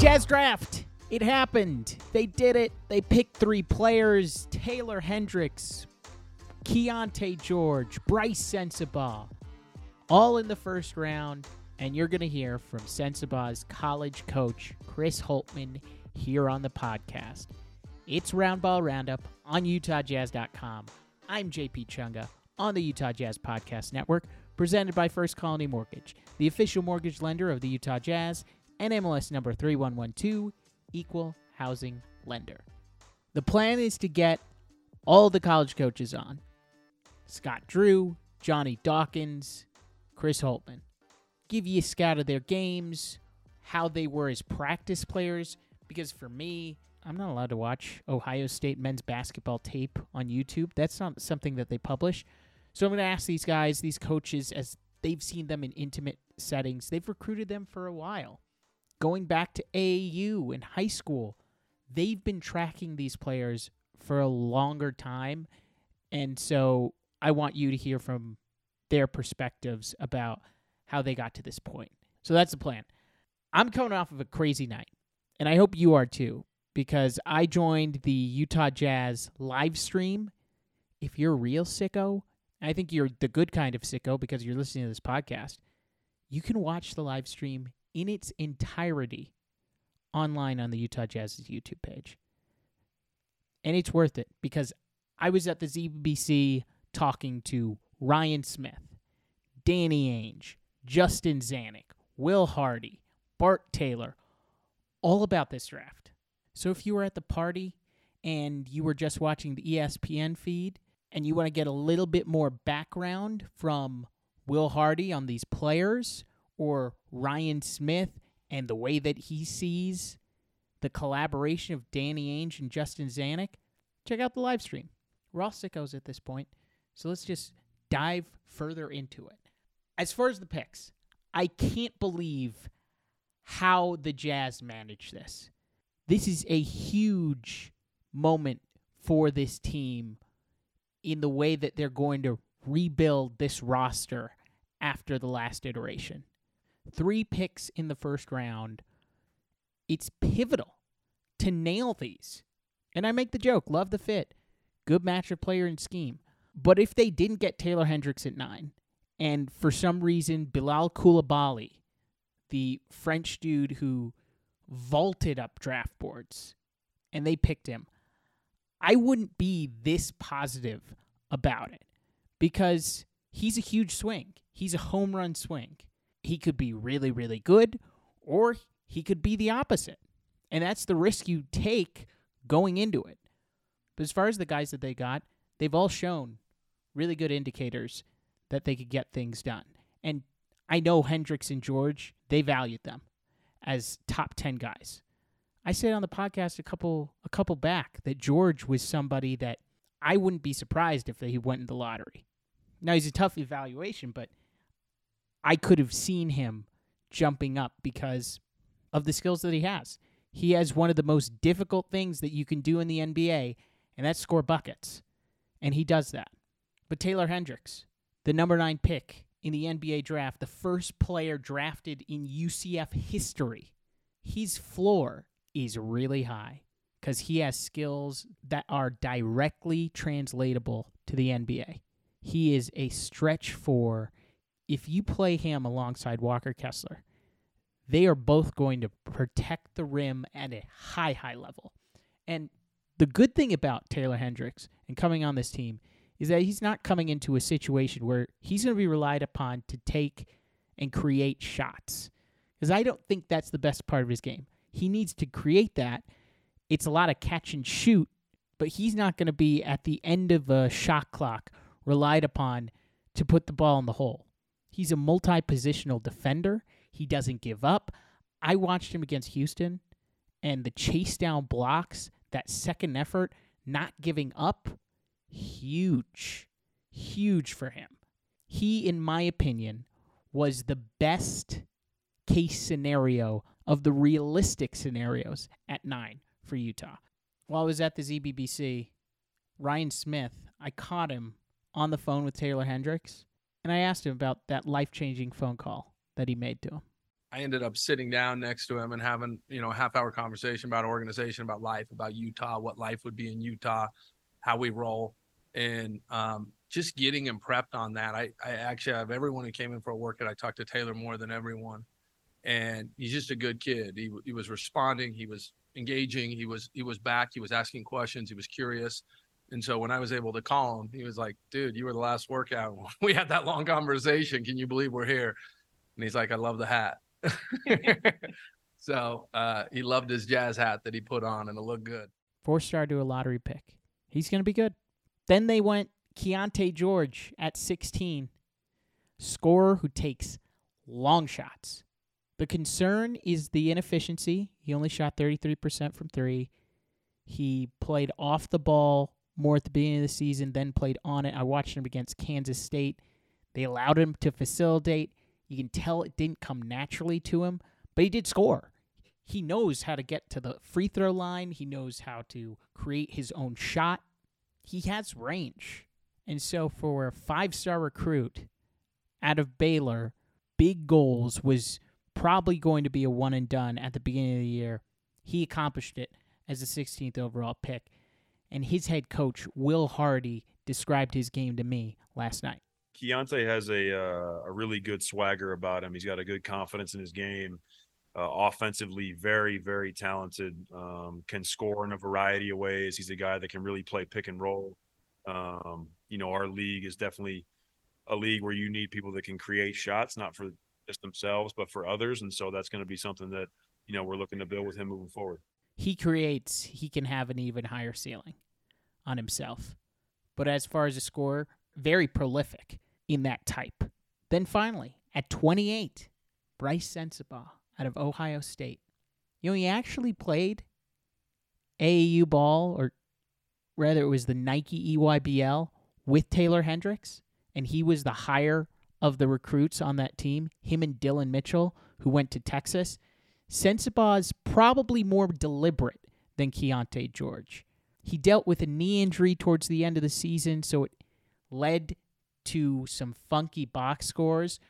Jazz draft. It happened. They did it. They picked three players Taylor Hendricks, Keyonte George, Brice Sensabaugh, all in the first round. And you're going to hear from Sensabaugh's college coach, Chris Holtmann, here on the podcast. It's Roundball Roundup on UtahJazz.com. I'm JP Chunga on the Utah Jazz Podcast Network, presented by First Colony Mortgage, the official mortgage lender of the Utah Jazz, and MLS number 3112, equal housing lender. The plan is to get all the college coaches on Scott Drew, Johnny Dawkins, Chris Holtmann. Give you a scout of their games, how they were as practice players, because for me, I'm not allowed to watch Ohio State men's basketball tape on YouTube. That's not something that they publish. So I'm going to ask these guys, these coaches, as they've seen them in intimate settings, they've recruited them for a while. Going back to AAU in high school, they've been tracking these players for a longer time. And so I want you to hear from their perspectives about how they got to this point. So that's the plan. I'm coming off of a crazy night, and I hope you are too, because I joined the Utah Jazz live stream. If you're a real sicko, I think you're the good kind of sicko because you're listening to this podcast. You can watch the live stream in its entirety online on the Utah Jazz's YouTube page. And it's worth it because I was at the ZBC talking to Ryan Smith, Danny Ainge, Justin Zanik, Will Hardy, Bart Taylor, all about this draft. So if you were at the party and you were just watching the ESPN feed and you want to get a little bit more background from Will Hardy on these players or Ryan Smith and the way that he sees the collaboration of Danny Ainge and Justin Zanik, check out the live stream. We're all sickos at this point, so let's just dive further into it. As far as the picks, I can't believe how the Jazz managed this. This is a huge moment for this team in the way that they're going to rebuild this roster after the last iteration. Three picks in the first round. It's pivotal to nail these. And I make the joke, love the fit, good matchup player and scheme. But if they didn't get Taylor Hendricks at nine, and for some reason Bilal Coulibaly, the French dude who vaulted up draft boards, and they picked him, I wouldn't be this positive about it because he's a huge swing. He's a home run swing. He could be really, really good, or he could be the opposite. And that's the risk you take going into it. But as far as the guys that they got, they've all shown really good indicators that they could get things done. And I know Hendricks and George, they valued them as top 10 guys. I said on the podcast a couple a couple back that George was somebody that I wouldn't be surprised if he went in the lottery. Now he's a tough evaluation, but I could have seen him jumping up because of the skills that he has. He has one of the most difficult things that you can do in the NBA, and that's score buckets. And he does that. But Taylor Hendricks, the number nine pick in the NBA draft, the first player drafted in UCF history, his floor is really high because he has skills that are directly translatable to the NBA. He is a stretch four. If you play him alongside Walker Kessler, they are both going to protect the rim at a high, high level. And the good thing about Taylor Hendricks and coming on this team is that he's not coming into a situation where he's going to be relied upon to take and create shots. Because I don't think that's the best part of his game. He needs to create that. It's a lot of catch and shoot, but he's not going to be at the end of a shot clock relied upon to put the ball in the hole. He's a multi positional defender. He doesn't give up. I watched him against Houston, and the chase down blocks, that second effort, not giving up, huge, huge for him. He, in my opinion, was the best case scenario of the realistic scenarios at nine for Utah. While I was at the ZBBC, Ryan Smith, I caught him on the phone with Taylor Hendricks, and I asked him about that life changing phone call that he made to him. I ended up sitting down next to him and having, you know, a half hour conversation about organization, about life, about Utah, what life would be in Utah, how we roll. And um, just getting him prepped on that. I, I actually have everyone who came in for a workout. I talked to Taylor more than everyone. And he's just a good kid. He, he was responding. He was engaging. He was, he was back. He was asking questions. He was curious. And so when I was able to call him, he was like, dude, you were the last workout. We had that long conversation. Can you believe we're here? And he's like, I love the hat. so uh, he loved his jazz hat that he put on, and it looked good. Four star to a lottery pick. He's going to be good. Then they went Keyonte George at 16, scorer who takes long shots. The concern is the inefficiency. He only shot 33% from three. He played off the ball more at the beginning of the season, then played on it. I watched him against Kansas State. They allowed him to facilitate. You can tell it didn't come naturally to him, but he did score. He knows how to get to the free throw line, he knows how to create his own shot. He has range. And so, for a five star recruit out of Baylor, big goals was probably going to be a one and done at the beginning of the year. He accomplished it as the 16th overall pick. And his head coach, Will Hardy, described his game to me last night. Keyonte has a uh, a really good swagger about him. He's got a good confidence in his game. Uh, offensively, very very talented. Um, can score in a variety of ways. He's a guy that can really play pick and roll. Um, you know, our league is definitely a league where you need people that can create shots, not for just themselves, but for others. And so that's going to be something that you know we're looking to build with him moving forward. He creates. He can have an even higher ceiling on himself. But as far as a scorer, very prolific in that type. Then finally, at 28, Brice Sensabaugh out of Ohio State. You know, he actually played AAU ball, or rather, it was the Nike EYBL with Taylor Hendricks, and he was the higher of the recruits on that team, him and Dillon Mitchell, who went to Texas. Sensabaugh's probably more deliberate than Keyonte George. He dealt with a knee injury towards the end of the season, so it led to some funky box scores,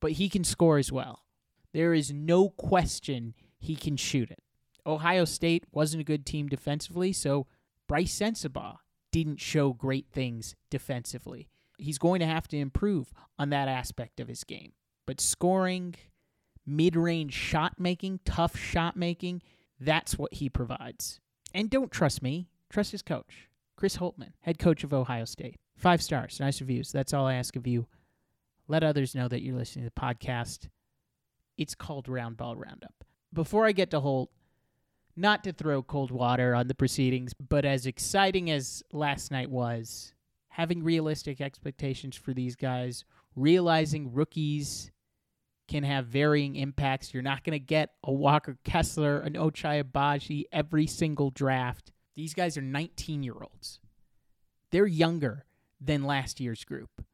but he can score as well. There is no question he can shoot it. Ohio State wasn't a good team defensively, so Brice Sensabaugh didn't show great things defensively. He's going to have to improve on that aspect of his game. But scoring, mid range shot making, tough shot making, that's what he provides. And don't trust me, trust his coach, Chris Holtmann, head coach of Ohio State. Five stars, nice reviews. That's all I ask of you. Let others know that you're listening to the podcast. It's called Roundball Roundup. Before I get to Holt, not to throw cold water on the proceedings, but as exciting as last night was, having realistic expectations for these guys, realizing rookies can have varying impacts. You're not going to get a Walker Kessler, an Ochai Agbaji every single draft. These guys are 19 year olds. They're younger than last year's group.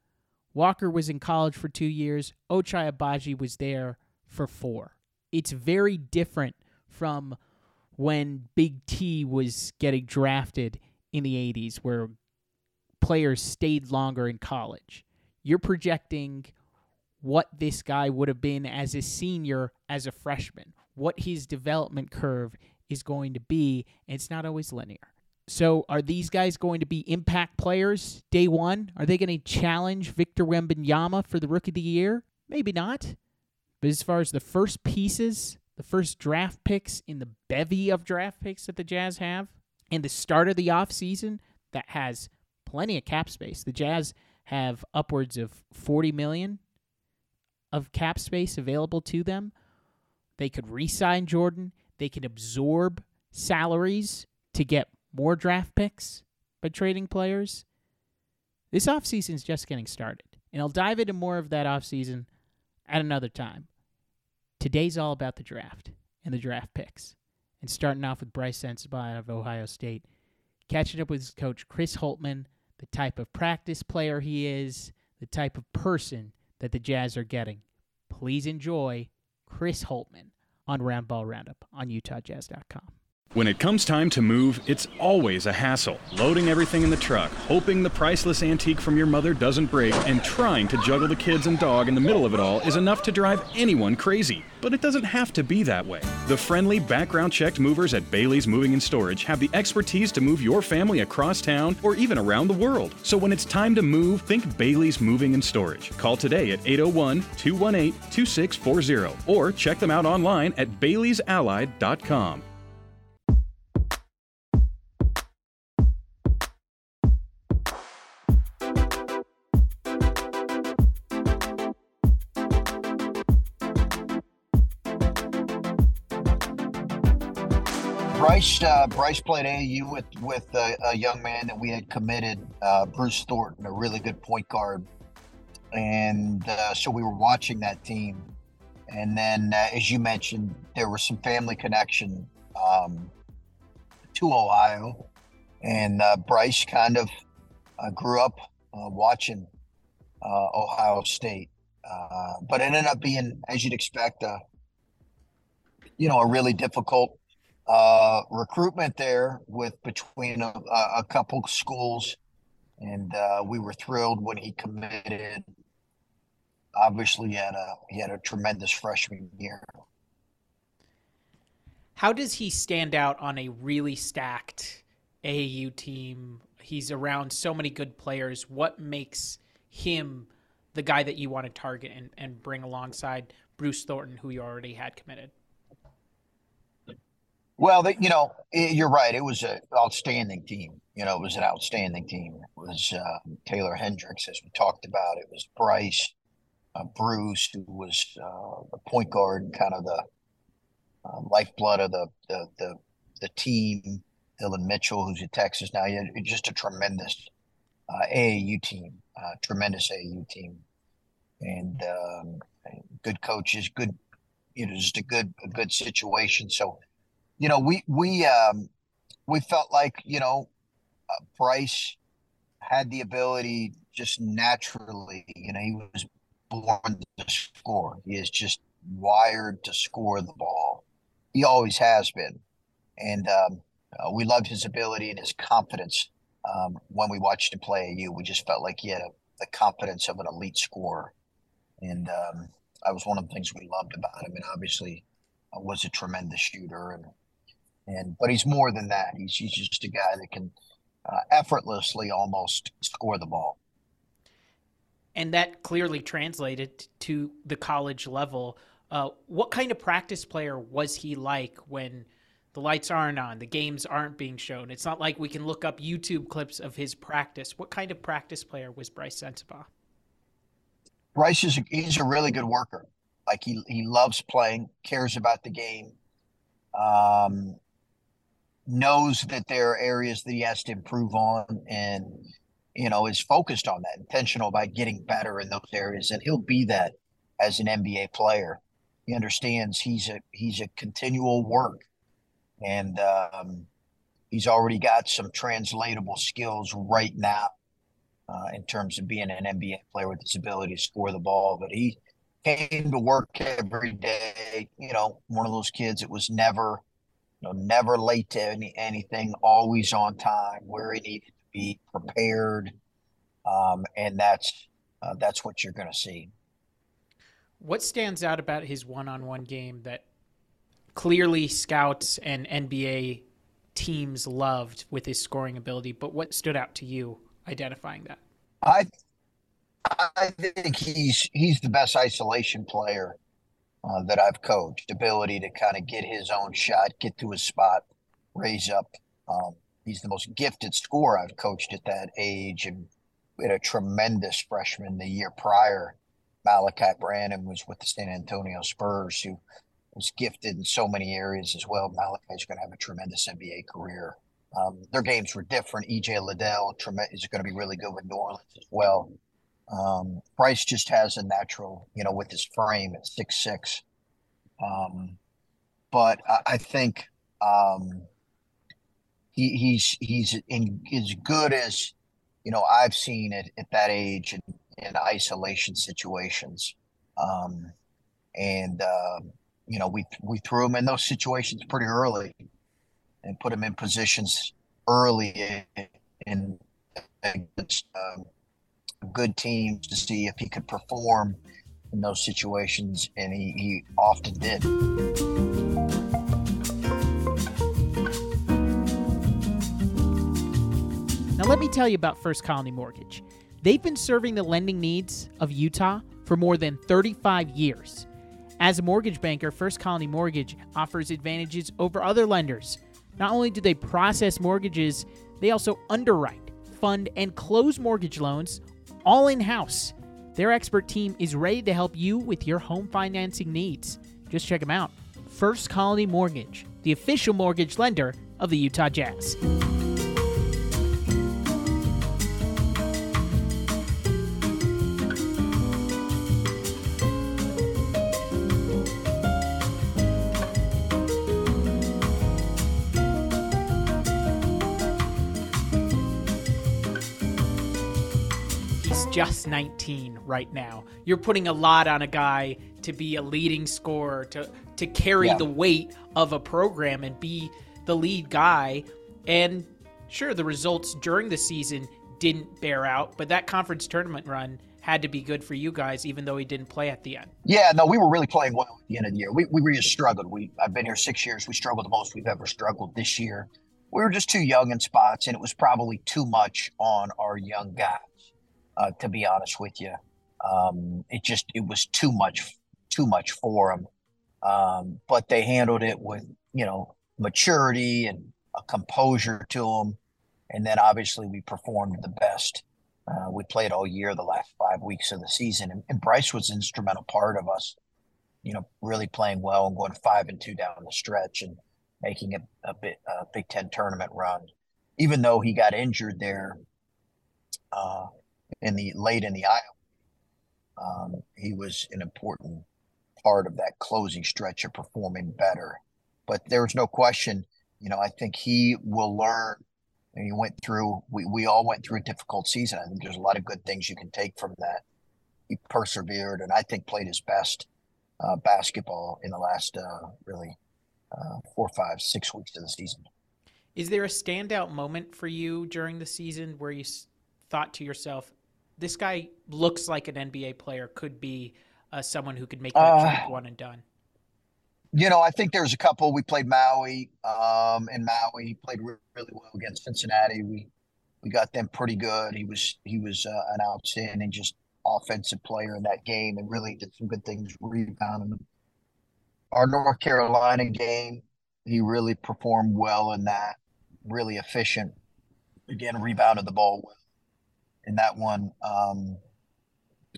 Walker was in college for two years. Ochai Agbaji was there for four. It's very different from when Big T was getting drafted in the 80s, where players stayed longer in college. You're projecting what this guy would have been as a senior, as a freshman, what his development curve is going to be, and it's not always linear. So are these guys going to be impact players day one? Are they going to challenge Victor Wembanyama for the Rookie of the Year? Maybe not. But as far as the first pieces, the first draft picks in the bevy of draft picks that the Jazz have, and the start of the offseason that has plenty of cap space. The Jazz have upwards of 40 million of cap space available to them. They could re-sign Jordan. They can absorb salaries to get more draft picks by trading players. This offseason is just getting started. And I'll dive into more of that offseason at another time. Today's all about the draft and the draft picks. And starting off with Brice Sensabaugh out of Ohio State, catching up with his coach Chris Holtmann, the type of practice player he is, the type of person that the Jazz are getting. Please enjoy Chris Holtmann on Roundball Roundup on UtahJazz.com. When it comes time to move, it's always a hassle. Loading everything in the truck, hoping the priceless antique from your mother doesn't break, and trying to juggle the kids and dog in the middle of it all is enough to drive anyone crazy. But it doesn't have to be that way. The friendly, background checked movers at Bailey's Moving and Storage have the expertise to move your family across town or even around the world. So when it's time to move, think Bailey's Moving and Storage. Call today at 801 218 2640 or check them out online at baileysallied.com. Brice uh, Brice played AAU with with a, a, young man that we had committed, uh, Bruce Thornton, a really good point guard, and uh, so we were watching that team. And then, uh, as you mentioned, there was some family connection um, to Ohio, and uh, Brice kind of uh, grew up watching Ohio State, but it ended up being, as you'd expect, a you know a really difficult uh, recruitment there with between a, a couple schools, and uh, we were thrilled when he committed. Obviously, he had a he had a tremendous freshman year. How does he stand out on a really stacked AAU team? He's around so many good players. What makes him the guy that you want to target and, and bring alongside Bruce Thornton, who you already had committed? Well, you know, it, you're right. It was an outstanding team. You know, it was an outstanding team. It was uh, Taylor Hendricks, as we talked about. It was Brice, uh, Bruce, who was uh, the point guard kind of the uh, lifeblood of the, the, the the team. Dillon Mitchell, who's at Texas now. Just a tremendous uh, AAU team, uh, tremendous AAU team, and um, good coaches, good, you know, just a good a good situation. So you know, we we um, we felt like you know, uh, Brice had the ability just naturally. You know, he was born to score. He is just wired to score the ball. He always has been, and um, uh, we loved his ability and his confidence. Um, when we watched him play at U, we just felt like he had a, the confidence of an elite scorer, and um, that was one of the things we loved about him. And obviously, uh, was a tremendous shooter and and but he's more than that. He's he's just a guy that can uh, effortlessly almost score the ball. And that clearly translated to the college level. Uh, what kind of practice player was he like when the lights aren't on, the games aren't being shown? It's not like we can look up YouTube clips of his practice. What kind of practice player was Brice Sensabaugh? Brice is a, he's a really good worker. Like he he loves playing, cares about the game. Um, knows that there are areas that he has to improve on and you know is focused on that intentional about getting better in those areas. And he'll be that as an NBA player. He understands he's a he's a continual work. And um, he's already got some translatable skills right now uh, in terms of being an NBA player with his ability to score the ball. But he came to work every day you know one of those kids that was never know, never late to any, anything, always on time, where he needed to be, prepared, um, and that's uh, that's what you're going to see. What stands out about his one-on-one game that clearly scouts and NBA teams loved with his scoring ability, but what stood out to you identifying that? I I think he's he's the best isolation player uh, that I've coached. Ability to kind of get his own shot, get to his spot, raise up. Um, he's the most gifted scorer I've coached at that age, and we had a tremendous freshman the year prior. Malachi Branham was with the San Antonio Spurs, who was gifted in so many areas as well. Malachi's going to have a tremendous NBA career. Um, their games were different. EJ Liddell is going to be really good with New Orleans as well. Um, Brice just has a natural, you know, with his frame at six six. Um, but I, I think um, he, he's he's in, as good as you know I've seen it at that age in, in isolation situations. Um, and uh, you know we we threw him in those situations pretty early, and put him in positions early in, against um, good teams to see if he could perform in those situations, and he, he often did. Now, let me tell you about First Colony Mortgage. They've been serving the lending needs of Utah for more than 35 years. As a mortgage banker, First Colony Mortgage offers advantages over other lenders. Not only do they process mortgages, they also underwrite, fund, and close mortgage loans all in house. Their expert team is ready to help you with your home financing needs. Just check them out. First Colony Mortgage, the official mortgage lender of the Utah Jazz. Just 19 right now. You're putting a lot on a guy to be a leading scorer, to to carry yeah. the weight of a program and be the lead guy. And sure, the results during the season didn't bear out, but that conference tournament run had to be good for you guys, even though he didn't play at the end. Yeah, no, we were really playing well at the end of the year. We, we really struggled. We I've been here six years. We struggled the most we've ever struggled this year. We were just too young in spots, and it was probably too much on our young guys uh, to be honest with you. Um, it just it was too much too much for them. Um, but they handled it with you know maturity and a composure to them. And then obviously we performed the best. Uh, we played all year, the last five weeks of the season, and, and Brice was an instrumental part of us. You know, really playing well and going five and two down the stretch and making a, a bit a Big Ten tournament run. Even though he got injured there, uh, in the late in the Iowa. Um, he was an important part of that closing stretch of performing better. But there was no question, you know, I think he will learn. And he went through, we, we all went through a difficult season. I think there's a lot of good things you can take from that. He persevered and I think played his best uh, basketball in the last uh, really uh, four, five, six weeks of the season. Is there a standout moment for you during the season where you thought to yourself, this guy looks like an NBA player, could be uh, someone who could make that uh, one and done? You know, I think there's a couple. We played Maui, um, and Maui played really, really well against Cincinnati. We we got them pretty good. He was he was uh, an outstanding just offensive player in that game, and really did some good things rebounding. Our North Carolina game, he really performed well in that. Really efficient. Again, rebounded the ball well in that one. Um,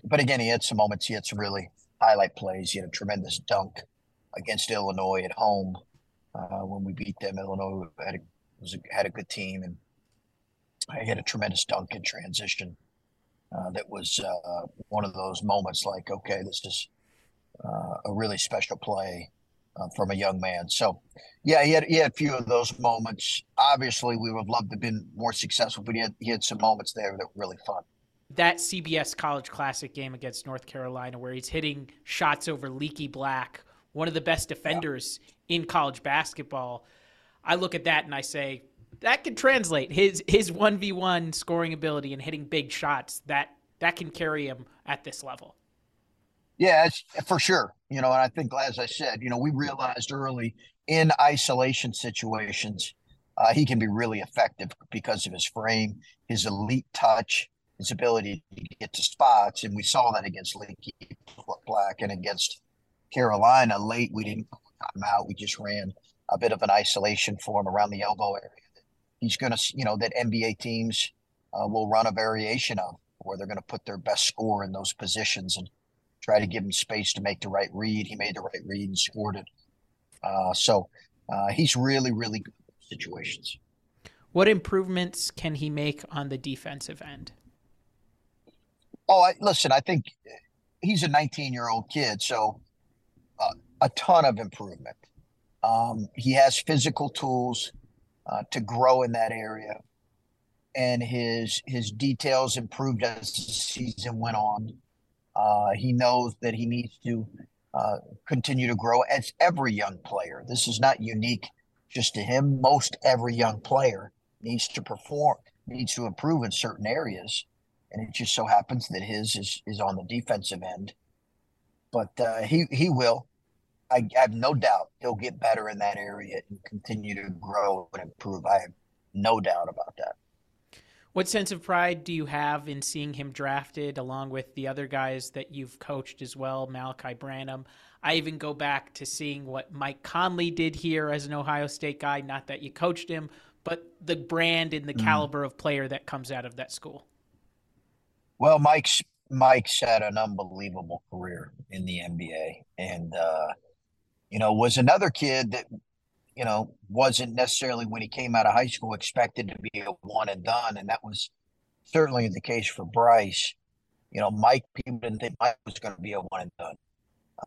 but again, he had some moments. He had some really highlight plays. He had a tremendous dunk against Illinois at home uh, when we beat them. Illinois had a, was a, had a good team, and he had a tremendous dunk in transition. Uh, that was uh, one of those moments like, okay, this is uh, a really special play uh, from a young man. So, yeah, he had he had a few of those moments. Obviously, we would have loved to have been more successful, but he had he had some moments there that were really fun. That CBS College Classic game against North Carolina, where he's hitting shots over Leaky Black, one of the best defenders yeah. in college basketball. I look at that and I say that can translate his his one v one scoring ability and hitting big shots. That that can carry him at this level. Yeah, for sure. You know, and I think, as I said, you know, we realized early in isolation situations, uh, he can be really effective because of his frame, his elite touch, his ability to get to spots. And we saw that against Leaky Black and against Carolina late. We didn't come out. We just ran a bit of an isolation for him around the elbow area. He's going to, you know, that NBA teams uh, will run a variation of where they're going to put their best score in those positions. And try to give him space to make the right read. He made the right read and scored it. Uh, so uh, he's really, really good situations. What improvements can he make on the defensive end? Oh, I, listen, I think he's a 19 year old kid, so uh, a ton of improvement. Um, he has physical tools uh, to grow in that area, and his his details improved as the season went on. Uh, he knows that he needs to uh, continue to grow as every young player. This is not unique just to him. Most every young player needs to perform, needs to improve in certain areas, and it just so happens that his is is on the defensive end. But uh, he he will. I, I have no doubt he'll get better in that area and continue to grow and improve. I have no doubt about that. What sense of pride do you have in seeing him drafted along with the other guys that you've coached as well, Malachi Branham? I even go back to seeing what Mike Conley did here as an Ohio State guy. Not that you coached him, but the brand and the mm. caliber of player that comes out of that school. Well, Mike's Mike's had an unbelievable career in the NBA, and uh, you know was another kid that you know wasn't necessarily when he came out of high school expected to be a one and done, and that was certainly the case for Brice. You know, Mike people didn't think Mike was going to be a one and done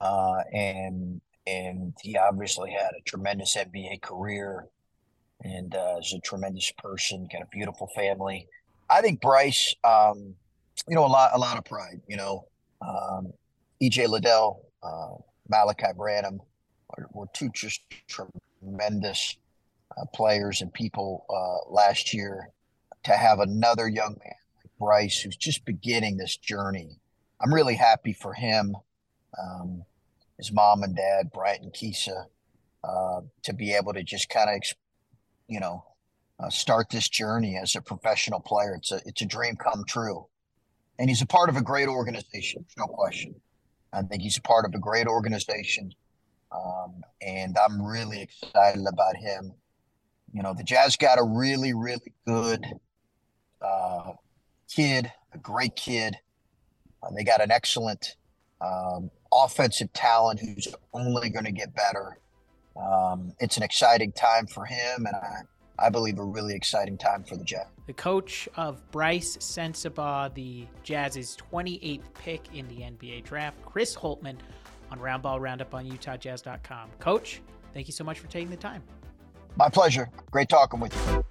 uh, and and he obviously had a tremendous NBA career, and uh, is a tremendous person, got a beautiful family. I think Brice, um, you know, a lot a lot of pride. You know, um, EJ Liddell, uh, Malachi Branham were, were, two just tremendous uh, players and people uh, last year. To have another young man like Brice who's just beginning this journey, I'm really happy for him um, his mom and dad, Bryant and Kisa, uh, to be able to just kind of, you know, uh, start this journey as a professional player. It's a it's a dream come true, and he's a part of a great organization, no question. I think he's a part of a great organization, um, and I'm really excited about him. You know, the Jazz got a really really good uh, kid, a great kid. Uh, they got an excellent um, offensive talent who's only going to get better. Um, it's an exciting time for him, and I, I believe a really exciting time for the Jazz. The coach of Brice Sensabaugh, the Jazz's 28th pick in the NBA draft, Chris Holtmann on Roundball Roundup on UtahJazz.com. Coach, thank you so much for taking the time. My pleasure. Great talking with you.